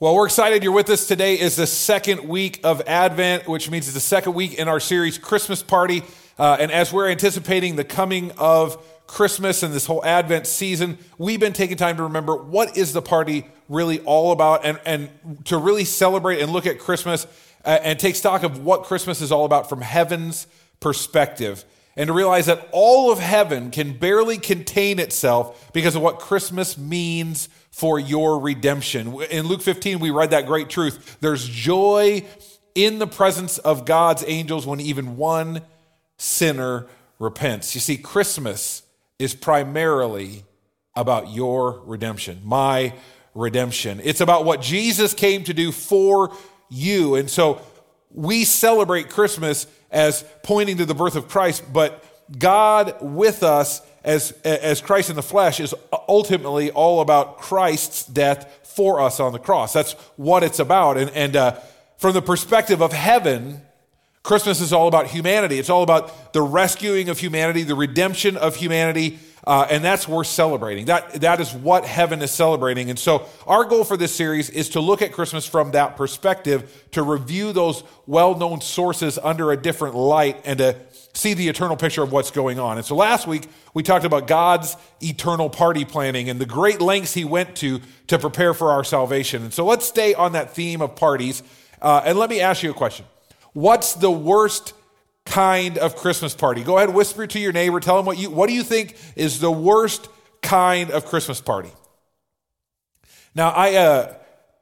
Well, we're excited you're with us. Today is the second week of Advent, which means it's the second week in our series, Christmas Party. Uh, and as we're anticipating the coming of Christmas and this whole Advent season, we've been taking time to remember what is the party really all about and, and to really celebrate and look at Christmas uh, and take stock of what Christmas is all about from heaven's perspective. And to realize that all of heaven can barely contain itself because of what Christmas means for your redemption. In Luke 15, we read that great truth. There's joy in the presence of God's angels when even one sinner repents. You see, Christmas is primarily about your redemption, my redemption. It's about what Jesus came to do for you. And so we celebrate Christmas as pointing to the birth of Christ, but God with us as, as Christ in the flesh is ultimately all about Christ's death for us on the cross. That's what it's about. And, and uh, from the perspective of heaven, Christmas is all about humanity. It's all about the rescuing of humanity, the redemption of humanity, uh, and that's worth celebrating. That, that is what heaven is celebrating. And so, our goal for this series is to look at Christmas from that perspective, to review those well known sources under a different light, and to see the eternal picture of what's going on. And so, last week, we talked about God's eternal party planning and the great lengths he went to to prepare for our salvation. And so, let's stay on that theme of parties. Uh, and let me ask you a question What's the worst kind of Christmas party? Go ahead, whisper to your neighbor, tell them what you what do you think is the worst kind of Christmas party? Now, I uh,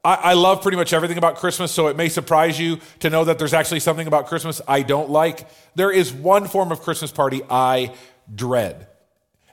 I, I love pretty much everything about Christmas, so it may surprise you to know that there's actually something about Christmas I don't like. There is one form of Christmas party I dread.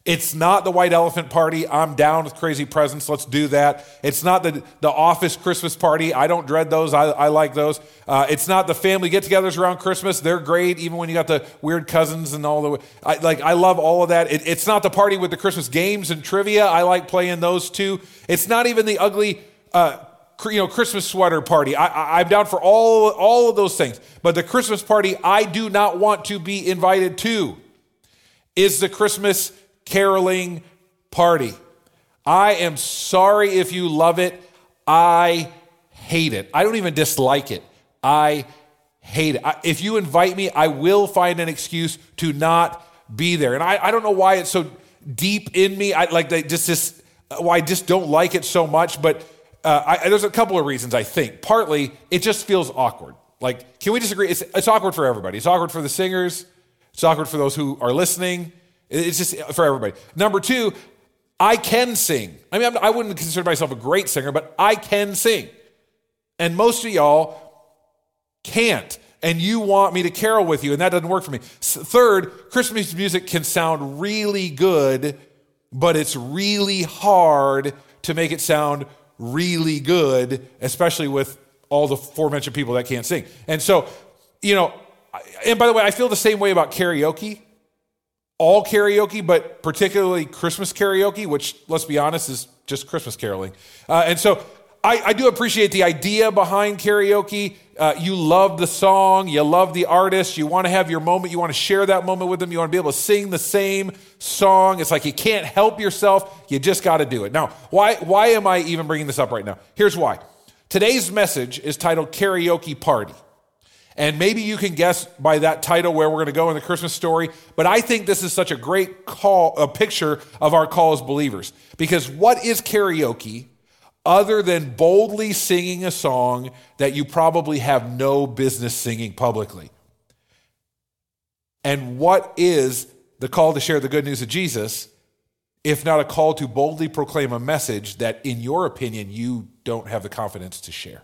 It's not the white elephant party. I'm down with crazy presents. Let's do that. It's not the, the office Christmas party. I don't dread those. I, I like those. Uh, it's not the family get togethers around Christmas. They're great, even when you got the weird cousins and all the. I, like, I love all of that. It, it's not the party with the Christmas games and trivia. I like playing those too. It's not even the ugly. Uh, you know, Christmas sweater party. I, am down for all, all of those things. But the Christmas party I do not want to be invited to is the Christmas caroling party. I am sorry if you love it. I hate it. I don't even dislike it. I hate it. If you invite me, I will find an excuse to not be there. And I, I don't know why it's so deep in me. I like they just this oh, why I just don't like it so much. But uh, I, there's a couple of reasons I think. Partly, it just feels awkward. Like, can we disagree? It's, it's awkward for everybody. It's awkward for the singers. It's awkward for those who are listening. It's just for everybody. Number two, I can sing. I mean, I wouldn't consider myself a great singer, but I can sing. And most of y'all can't. And you want me to carol with you, and that doesn't work for me. Third, Christmas music can sound really good, but it's really hard to make it sound really good, especially with all the aforementioned people that can't sing. And so, you know, and by the way, I feel the same way about karaoke all karaoke, but particularly Christmas karaoke, which, let's be honest, is just Christmas caroling. Uh, and so I, I, do appreciate the idea behind karaoke. Uh, you love the song, you love the artist, you want to have your moment, you want to share that moment with them, you want to be able to sing the same song. It's like you can't help yourself, you just got to do it. Now, why, why am I even bringing this up right now? Here's why. Today's message is titled Karaoke Party. And maybe you can guess by that title where we're going to go in the Christmas story. But I think this is such a great call, a picture of our call as believers. Because what is karaoke other than boldly singing a song that you probably have no business singing publicly? And what is the call to share the good news of Jesus, if not a call to boldly proclaim a message that, in your opinion, you don't have the confidence to share?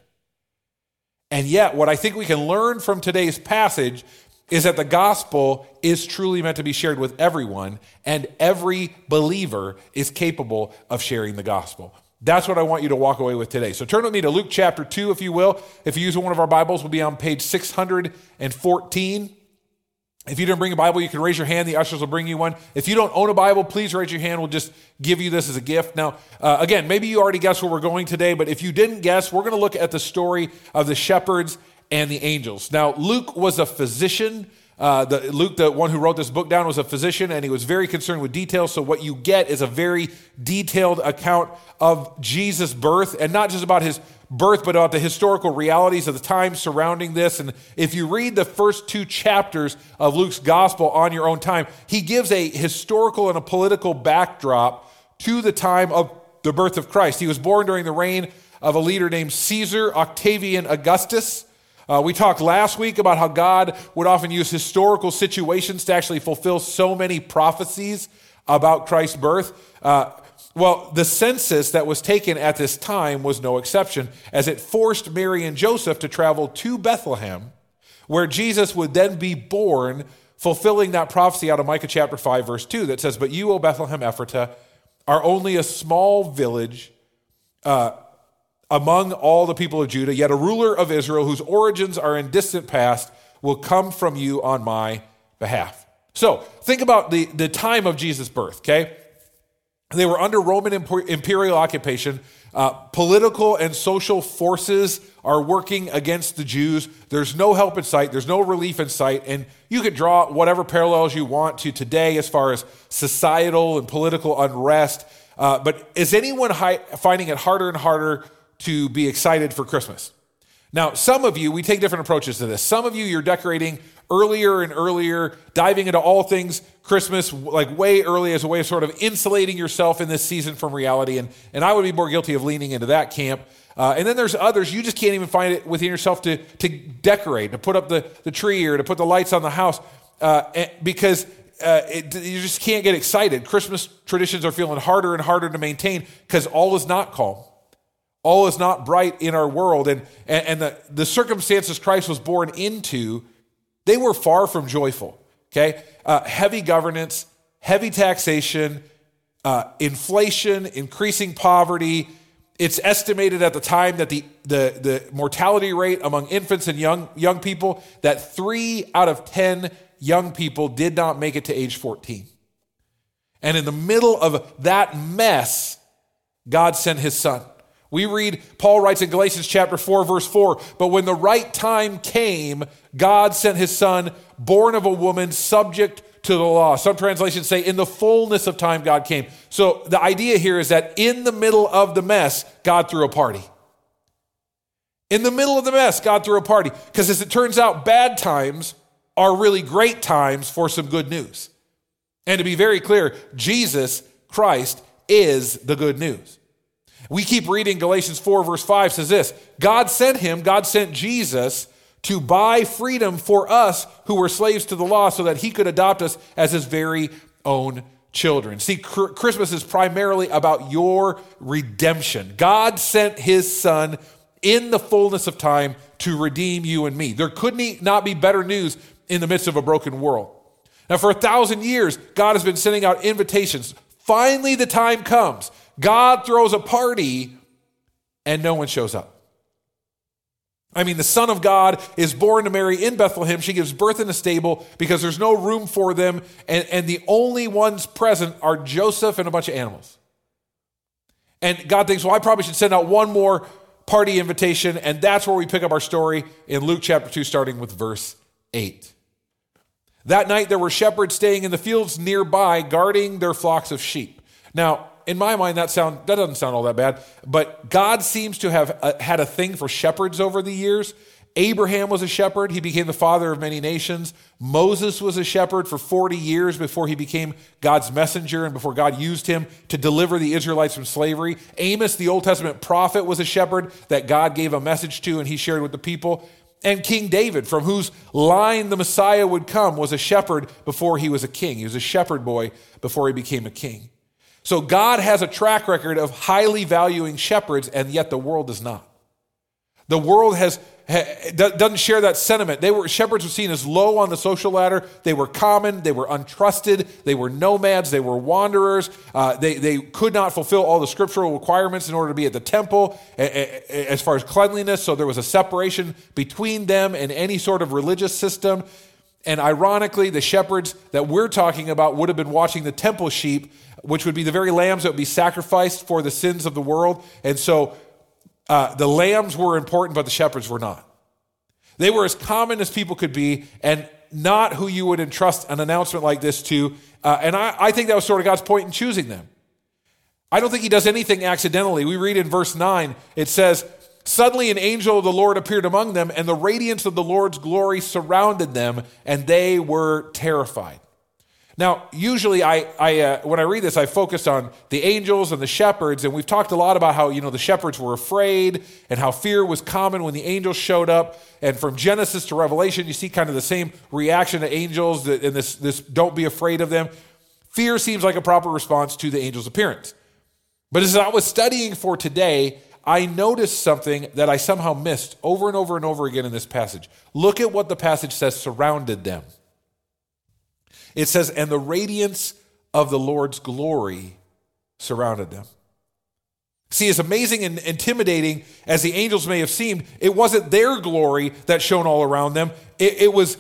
And yet, what I think we can learn from today's passage is that the gospel is truly meant to be shared with everyone, and every believer is capable of sharing the gospel. That's what I want you to walk away with today. So turn with me to Luke chapter 2, if you will. If you use one of our Bibles, we'll be on page 614. If you didn't bring a Bible, you can raise your hand. The ushers will bring you one. If you don't own a Bible, please raise your hand. We'll just give you this as a gift. Now, uh, again, maybe you already guessed where we're going today, but if you didn't guess, we're going to look at the story of the shepherds and the angels. Now, Luke was a physician. Uh, the, Luke, the one who wrote this book down, was a physician and he was very concerned with details. So, what you get is a very detailed account of Jesus' birth and not just about his birth, but about the historical realities of the time surrounding this. And if you read the first two chapters of Luke's gospel on your own time, he gives a historical and a political backdrop to the time of the birth of Christ. He was born during the reign of a leader named Caesar Octavian Augustus. Uh, we talked last week about how God would often use historical situations to actually fulfill so many prophecies about Christ's birth. Uh, well, the census that was taken at this time was no exception, as it forced Mary and Joseph to travel to Bethlehem, where Jesus would then be born, fulfilling that prophecy out of Micah chapter 5, verse 2, that says, But you, O Bethlehem Ephratah, are only a small village uh, among all the people of Judah, yet a ruler of Israel whose origins are in distant past will come from you on my behalf. So think about the, the time of Jesus' birth, okay? They were under Roman imperial occupation. Uh, political and social forces are working against the Jews. There's no help in sight, there's no relief in sight. And you could draw whatever parallels you want to today as far as societal and political unrest. Uh, but is anyone hi- finding it harder and harder to be excited for Christmas? Now, some of you, we take different approaches to this. Some of you, you're decorating earlier and earlier, diving into all things Christmas, like way early as a way of sort of insulating yourself in this season from reality. And, and I would be more guilty of leaning into that camp. Uh, and then there's others, you just can't even find it within yourself to, to decorate, to put up the, the tree or to put the lights on the house uh, because uh, it, you just can't get excited. Christmas traditions are feeling harder and harder to maintain because all is not calm. All is not bright in our world. And, and, and the, the circumstances Christ was born into they were far from joyful, okay? Uh, heavy governance, heavy taxation, uh, inflation, increasing poverty. It's estimated at the time that the, the, the mortality rate among infants and young, young people, that three out of 10 young people did not make it to age 14. And in the middle of that mess, God sent his son. We read, Paul writes in Galatians chapter 4, verse 4, but when the right time came, God sent his son, born of a woman, subject to the law. Some translations say, in the fullness of time, God came. So the idea here is that in the middle of the mess, God threw a party. In the middle of the mess, God threw a party. Because as it turns out, bad times are really great times for some good news. And to be very clear, Jesus Christ is the good news. We keep reading Galatians 4, verse 5 says this God sent him, God sent Jesus to buy freedom for us who were slaves to the law so that he could adopt us as his very own children. See, Christmas is primarily about your redemption. God sent his son in the fullness of time to redeem you and me. There could not be better news in the midst of a broken world. Now, for a thousand years, God has been sending out invitations. Finally, the time comes God throws a party and no one shows up. I mean, the Son of God is born to Mary in Bethlehem. She gives birth in a stable because there's no room for them, and, and the only ones present are Joseph and a bunch of animals. And God thinks, well, I probably should send out one more party invitation, and that's where we pick up our story in Luke chapter 2, starting with verse 8. That night there were shepherds staying in the fields nearby, guarding their flocks of sheep. Now, in my mind, that sound that doesn't sound all that bad. But God seems to have uh, had a thing for shepherds over the years. Abraham was a shepherd. He became the father of many nations. Moses was a shepherd for 40 years before he became God's messenger and before God used him to deliver the Israelites from slavery. Amos, the Old Testament prophet, was a shepherd that God gave a message to and he shared with the people. And King David, from whose line the Messiah would come, was a shepherd before he was a king. He was a shepherd boy before he became a king. So God has a track record of highly valuing shepherds, and yet the world does not. The world has doesn't share that sentiment. They were shepherds were seen as low on the social ladder. They were common. They were untrusted. They were nomads. They were wanderers. Uh, they they could not fulfill all the scriptural requirements in order to be at the temple as far as cleanliness. So there was a separation between them and any sort of religious system. And ironically, the shepherds that we're talking about would have been watching the temple sheep which would be the very lambs that would be sacrificed for the sins of the world. And so uh, the lambs were important, but the shepherds were not. They were as common as people could be, and not who you would entrust an announcement like this to. Uh, and I, I think that was sort of God's point in choosing them. I don't think he does anything accidentally. We read in verse 9, it says, Suddenly, an angel of the Lord appeared among them, and the radiance of the Lord's glory surrounded them, and they were terrified. Now, usually, I, I uh, when I read this, I focus on the angels and the shepherds, and we've talked a lot about how you know the shepherds were afraid and how fear was common when the angels showed up. And from Genesis to Revelation, you see kind of the same reaction to angels and this this don't be afraid of them. Fear seems like a proper response to the angel's appearance. But as I was studying for today, I noticed something that I somehow missed over and over and over again in this passage. Look at what the passage says surrounded them. It says, and the radiance of the Lord's glory surrounded them. See, as amazing and intimidating as the angels may have seemed, it wasn't their glory that shone all around them. It, it was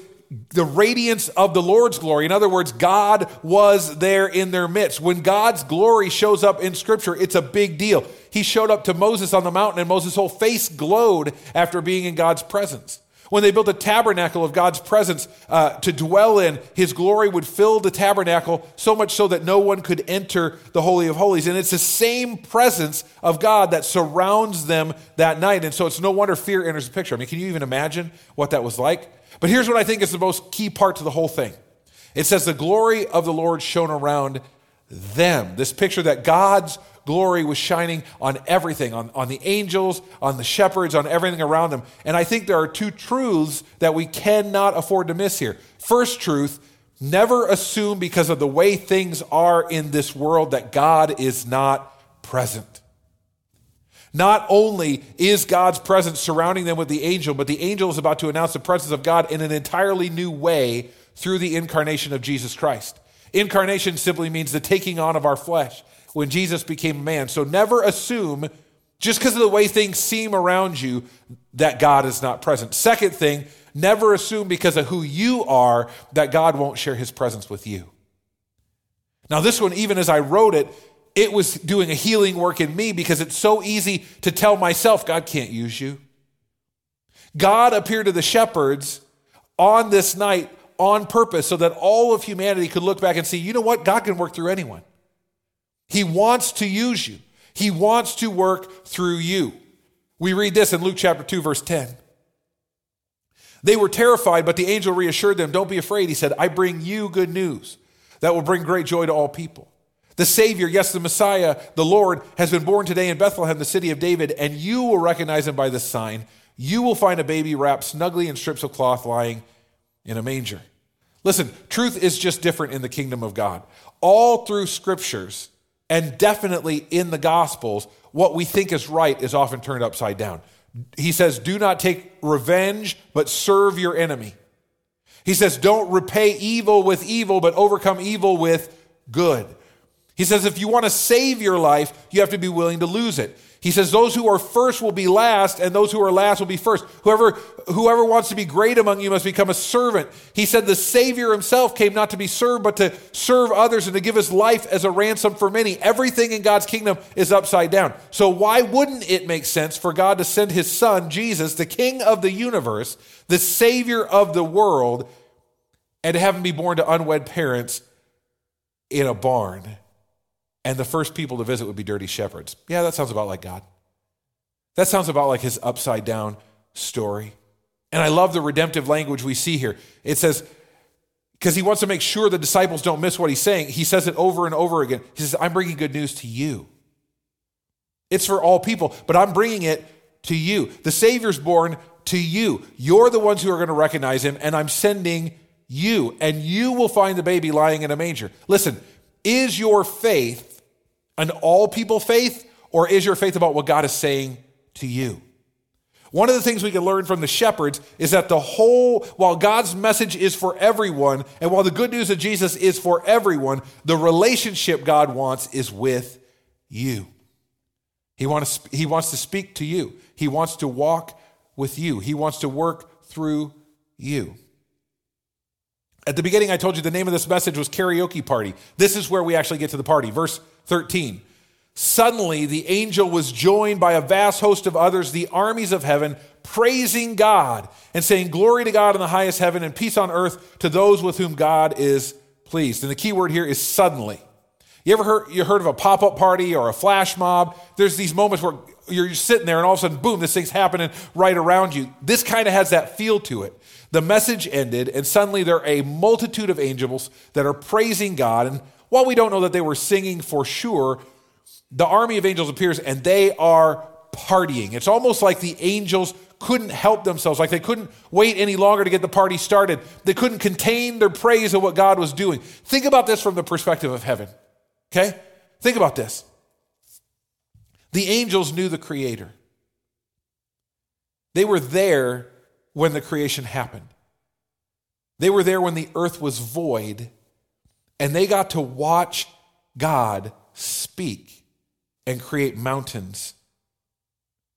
the radiance of the Lord's glory. In other words, God was there in their midst. When God's glory shows up in Scripture, it's a big deal. He showed up to Moses on the mountain, and Moses' whole face glowed after being in God's presence. When they built a tabernacle of God's presence uh, to dwell in, his glory would fill the tabernacle so much so that no one could enter the Holy of Holies. And it's the same presence of God that surrounds them that night. And so it's no wonder fear enters the picture. I mean, can you even imagine what that was like? But here's what I think is the most key part to the whole thing it says, The glory of the Lord shone around them. This picture that God's glory was shining on everything, on, on the angels, on the shepherds, on everything around them. And I think there are two truths that we cannot afford to miss here. First truth, never assume because of the way things are in this world that God is not present. Not only is God's presence surrounding them with the angel, but the angel is about to announce the presence of God in an entirely new way through the incarnation of Jesus Christ. Incarnation simply means the taking on of our flesh when Jesus became man. So never assume, just because of the way things seem around you, that God is not present. Second thing, never assume because of who you are that God won't share his presence with you. Now, this one, even as I wrote it, it was doing a healing work in me because it's so easy to tell myself, God can't use you. God appeared to the shepherds on this night on purpose so that all of humanity could look back and see, you know what? God can work through anyone. He wants to use you, He wants to work through you. We read this in Luke chapter 2, verse 10. They were terrified, but the angel reassured them, Don't be afraid. He said, I bring you good news that will bring great joy to all people. The Savior, yes, the Messiah, the Lord, has been born today in Bethlehem, the city of David, and you will recognize him by this sign. You will find a baby wrapped snugly in strips of cloth lying in a manger. Listen, truth is just different in the kingdom of God. All through scriptures, and definitely in the Gospels, what we think is right is often turned upside down. He says, Do not take revenge, but serve your enemy. He says, Don't repay evil with evil, but overcome evil with good. He says, if you want to save your life, you have to be willing to lose it. He says, those who are first will be last, and those who are last will be first. Whoever, whoever wants to be great among you must become a servant. He said, the Savior himself came not to be served, but to serve others and to give his life as a ransom for many. Everything in God's kingdom is upside down. So, why wouldn't it make sense for God to send his son, Jesus, the King of the universe, the Savior of the world, and to have him be born to unwed parents in a barn? And the first people to visit would be dirty shepherds. Yeah, that sounds about like God. That sounds about like his upside down story. And I love the redemptive language we see here. It says, because he wants to make sure the disciples don't miss what he's saying, he says it over and over again. He says, I'm bringing good news to you. It's for all people, but I'm bringing it to you. The Savior's born to you. You're the ones who are going to recognize him, and I'm sending you, and you will find the baby lying in a manger. Listen, is your faith an all people faith, or is your faith about what God is saying to you? One of the things we can learn from the shepherds is that the whole, while God's message is for everyone, and while the good news of Jesus is for everyone, the relationship God wants is with you. He wants, he wants to speak to you, He wants to walk with you, He wants to work through you. At the beginning, I told you the name of this message was Karaoke Party. This is where we actually get to the party. Verse 13. Suddenly, the angel was joined by a vast host of others, the armies of heaven, praising God and saying, Glory to God in the highest heaven and peace on earth to those with whom God is pleased. And the key word here is suddenly. You ever heard, you heard of a pop up party or a flash mob? There's these moments where you're sitting there and all of a sudden, boom, this thing's happening right around you. This kind of has that feel to it. The message ended, and suddenly there are a multitude of angels that are praising God. And while we don't know that they were singing for sure, the army of angels appears and they are partying. It's almost like the angels couldn't help themselves, like they couldn't wait any longer to get the party started. They couldn't contain their praise of what God was doing. Think about this from the perspective of heaven, okay? Think about this. The angels knew the Creator, they were there when the creation happened. They were there when the earth was void, and they got to watch God speak and create mountains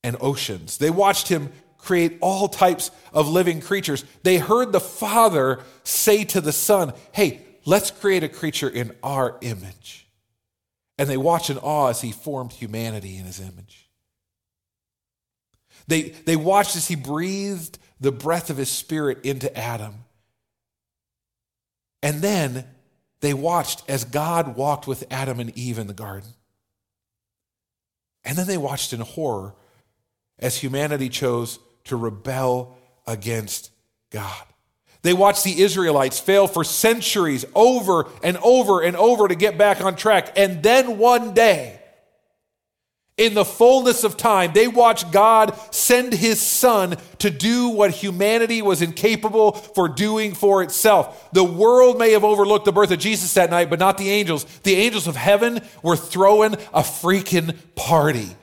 and oceans. They watched him create all types of living creatures. They heard the Father say to the Son, Hey, let's create a creature in our image. And they watched in awe as he formed humanity in his image. They, they watched as he breathed the breath of his spirit into Adam. And then they watched as God walked with Adam and Eve in the garden. And then they watched in horror as humanity chose to rebel against God. They watched the Israelites fail for centuries over and over and over to get back on track. And then one day, in the fullness of time, they watched God send his son to do what humanity was incapable for doing for itself. The world may have overlooked the birth of Jesus that night, but not the angels. The angels of heaven were throwing a freaking party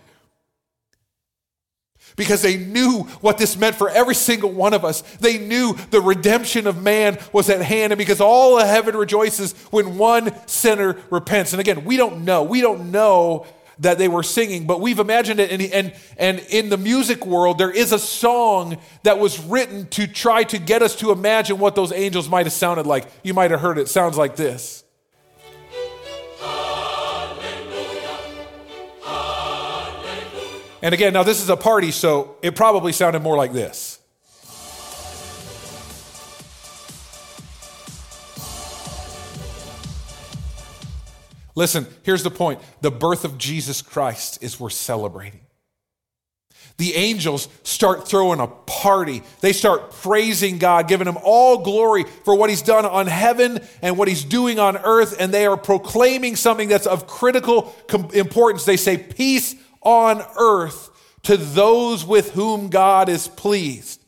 because they knew what this meant for every single one of us. They knew the redemption of man was at hand, and because all of heaven rejoices when one sinner repents. And again, we don't know. We don't know that they were singing, but we've imagined it. And, and, and in the music world, there is a song that was written to try to get us to imagine what those angels might have sounded like. You might have heard it. it sounds like this. And again, now this is a party, so it probably sounded more like this. Listen, here's the point the birth of Jesus Christ is worth celebrating. The angels start throwing a party. They start praising God, giving him all glory for what he's done on heaven and what he's doing on earth. And they are proclaiming something that's of critical importance. They say, Peace on earth to those with whom God is pleased.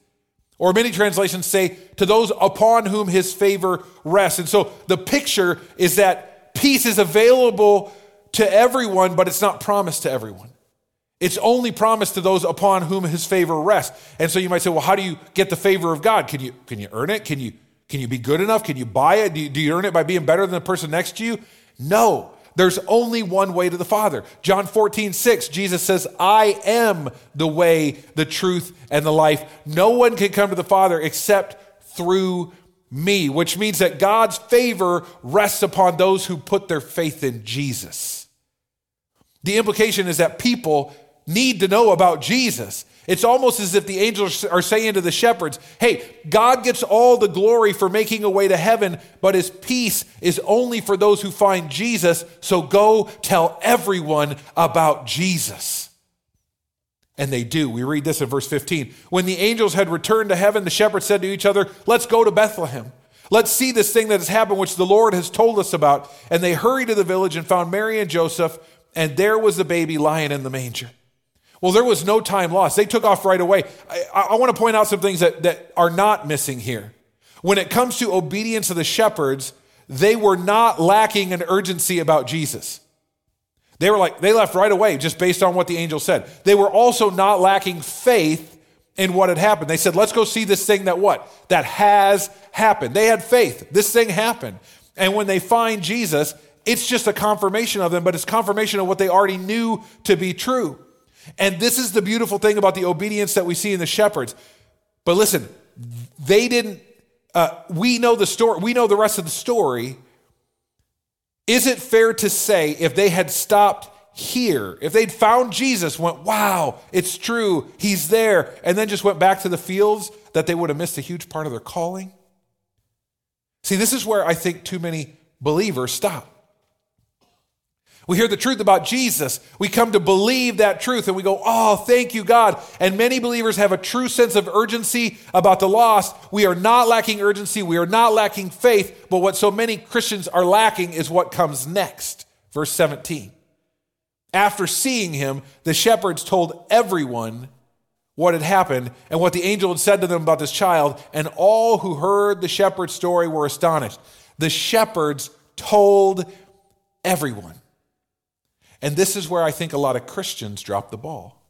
Or many translations say, to those upon whom his favor rests. And so the picture is that peace is available to everyone, but it's not promised to everyone. It's only promised to those upon whom his favor rests. And so you might say, well, how do you get the favor of God? Can you, can you earn it? Can you, can you be good enough? Can you buy it? Do you, do you earn it by being better than the person next to you? No. There's only one way to the Father. John 14, 6, Jesus says, I am the way, the truth, and the life. No one can come to the Father except through me, which means that God's favor rests upon those who put their faith in Jesus. The implication is that people need to know about Jesus. It's almost as if the angels are saying to the shepherds, hey, God gets all the glory for making a way to heaven, but his peace is only for those who find Jesus. So go tell everyone about Jesus. And they do. We read this in verse 15. When the angels had returned to heaven, the shepherds said to each other, Let's go to Bethlehem. Let's see this thing that has happened, which the Lord has told us about. And they hurried to the village and found Mary and Joseph, and there was the baby lying in the manger. Well, there was no time lost. They took off right away. I, I, want to point out some things that, that are not missing here. When it comes to obedience of the shepherds, they were not lacking an urgency about Jesus. They were like, they left right away just based on what the angel said. They were also not lacking faith in what had happened. They said, let's go see this thing that what? That has happened. They had faith. This thing happened. And when they find Jesus, it's just a confirmation of them, but it's confirmation of what they already knew to be true. And this is the beautiful thing about the obedience that we see in the shepherds. But listen, they didn't, uh, we know the story, we know the rest of the story. Is it fair to say if they had stopped here, if they'd found Jesus, went, wow, it's true, he's there, and then just went back to the fields, that they would have missed a huge part of their calling? See, this is where I think too many believers stop. We hear the truth about Jesus. We come to believe that truth and we go, Oh, thank you, God. And many believers have a true sense of urgency about the lost. We are not lacking urgency. We are not lacking faith. But what so many Christians are lacking is what comes next. Verse 17. After seeing him, the shepherds told everyone what had happened and what the angel had said to them about this child. And all who heard the shepherd's story were astonished. The shepherds told everyone. And this is where I think a lot of Christians drop the ball.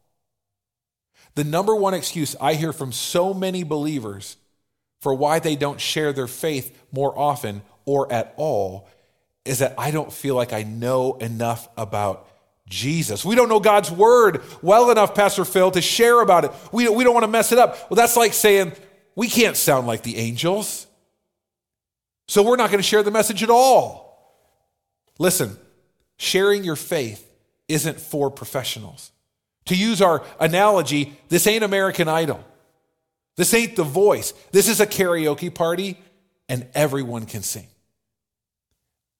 The number one excuse I hear from so many believers for why they don't share their faith more often or at all is that I don't feel like I know enough about Jesus. We don't know God's word well enough, Pastor Phill, to share about it. We, we don't want to mess it up. Well, that's like saying we can't sound like the angels. So we're not going to share the message at all. Listen, sharing your faith isn't for professionals. To use our analogy, this ain't American Idol. This ain't The Voice. This is a karaoke party, and everyone can sing.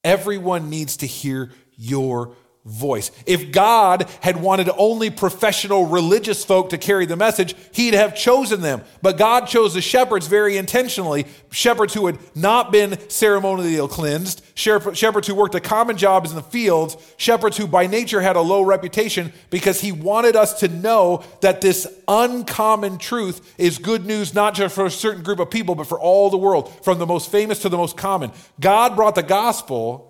Everyone needs to hear your voice. If God had wanted only professional religious folk to carry the message, he'd have chosen them. But God chose the shepherds very intentionally, shepherds who had not been ceremonially cleansed, shepherds who worked a common jobs in the fields, shepherds who by nature had a low reputation because he wanted us to know that this uncommon truth is good news not just for a certain group of people but for all the world, from the most famous to the most common. God brought the gospel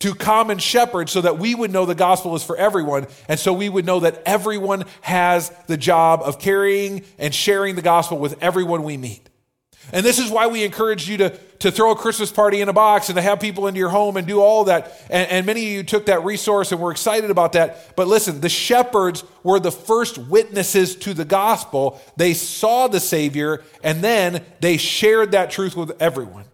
to common shepherds so that we would know the gospel is for everyone. And so we would know that everyone has the job of carrying and sharing the gospel with everyone we meet. And this is why we encourage you to, to throw a Christmas party in a box and to have people into your home and do all that. And, and many of you took that resource and were excited about that. But listen, the shepherds were the first witnesses to the gospel. They saw the Savior and then they shared that truth with everyone.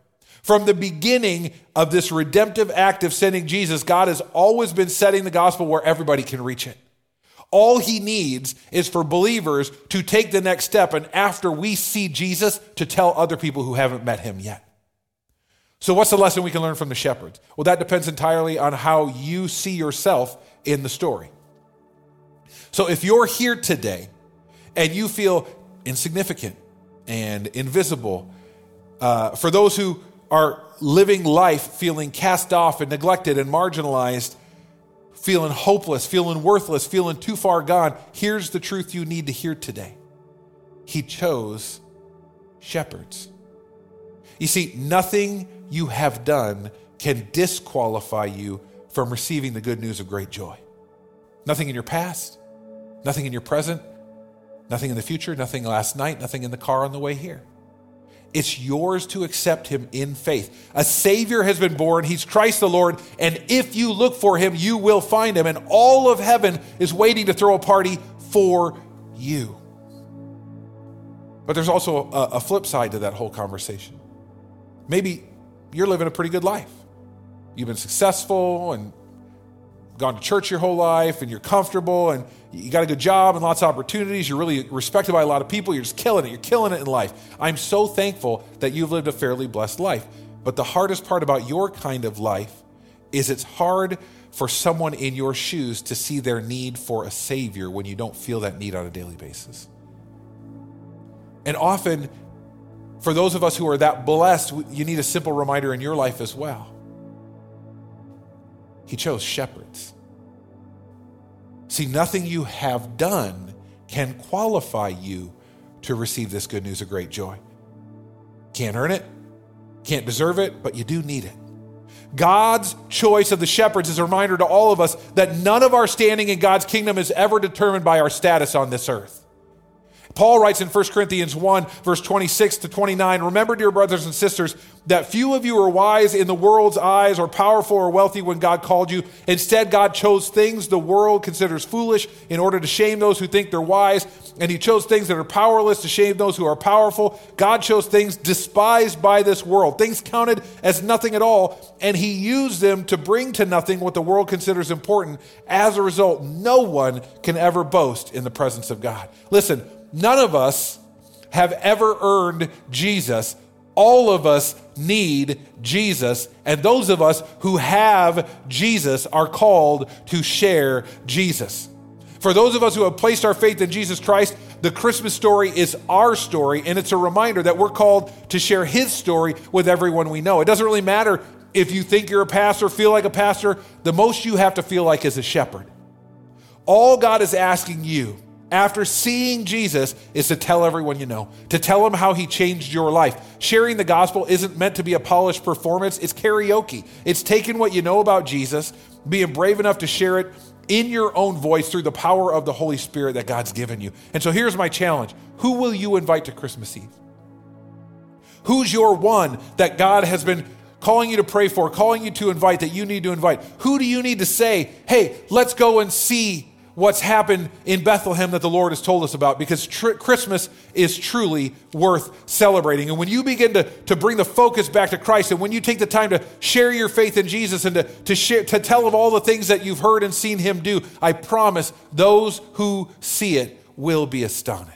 From the beginning of this redemptive act of sending Jesus, God has always been setting the gospel where everybody can reach it. All he needs is for believers to take the next step, and after we see Jesus, to tell other people who haven't met him yet. So, what's the lesson we can learn from the shepherds? Well, that depends entirely on how you see yourself in the story. So, if you're here today and you feel insignificant and invisible, uh, for those who are living life feeling cast off and neglected and marginalized, feeling hopeless, feeling worthless, feeling too far gone, here's the truth you need to hear today. He chose shepherds. You see, nothing you have done can disqualify you from receiving the good news of great joy. Nothing in your past, nothing in your present, nothing in the future, nothing last night, nothing in the car on the way here. It's yours to accept him in faith. A Savior has been born. He's Christ the Lord. And if you look for him, you will find him. And all of heaven is waiting to throw a party for you. But there's also a, a flip side to that whole conversation. Maybe you're living a pretty good life. You've been successful and gone to church your whole life and you're comfortable and you got a good job and lots of opportunities. You're really respected by a lot of people. You're just killing it. You're killing it in life. I'm so thankful that you've lived a fairly blessed life. But the hardest part about your kind of life is it's hard for someone in your shoes to see their need for a savior when you don't feel that need on a daily basis. And often, for those of us who are that blessed, you need a simple reminder in your life as well. He chose shepherds. See, nothing you have done can qualify you to receive this good news of great joy. Can't earn it, can't deserve it, but you do need it. God's choice of the shepherds is a reminder to all of us that none of our standing in God's kingdom is ever determined by our status on this earth. Paul writes in 1 Corinthians 1, verse 26 to 29 Remember, dear brothers and sisters, that few of you are wise in the world's eyes or powerful or wealthy when God called you. Instead, God chose things the world considers foolish in order to shame those who think they're wise. And He chose things that are powerless to shame those who are powerful. God chose things despised by this world, things counted as nothing at all. And He used them to bring to nothing what the world considers important. As a result, no one can ever boast in the presence of God. Listen, None of us have ever earned Jesus, all of us need Jesus, and those of us who have Jesus are called to share Jesus. For those of us who have placed our faith in Jesus Christ, the Christmas story is our story, and it's a reminder that we're called to share his story with everyone we know. It doesn't really matter if you think you're a pastor, feel like a pastor, the most you have to feel like is a shepherd. All God is asking you after seeing Jesus is to tell everyone you know, to tell them how he changed your life. Sharing the gospel isn't meant to be a polished performance, it's karaoke. It's taking what you know about Jesus, being brave enough to share it in your own voice through the power of the Holy Spirit that God's given you. And so here's my challenge Who will you invite to Christmas Eve? Who's your one that God has been calling you to pray for, calling you to invite, that you need to invite? Who do you need to say, hey, let's go and see what's happened in Bethlehem that the Lord has told us about because tr- Christmas is truly worth celebrating. And when you begin to, to bring the focus back to Christ and when you take the time to share your faith in Jesus and to, to, share, to tell of all the things that you've heard and seen Him do, I promise those who see it will be astonished.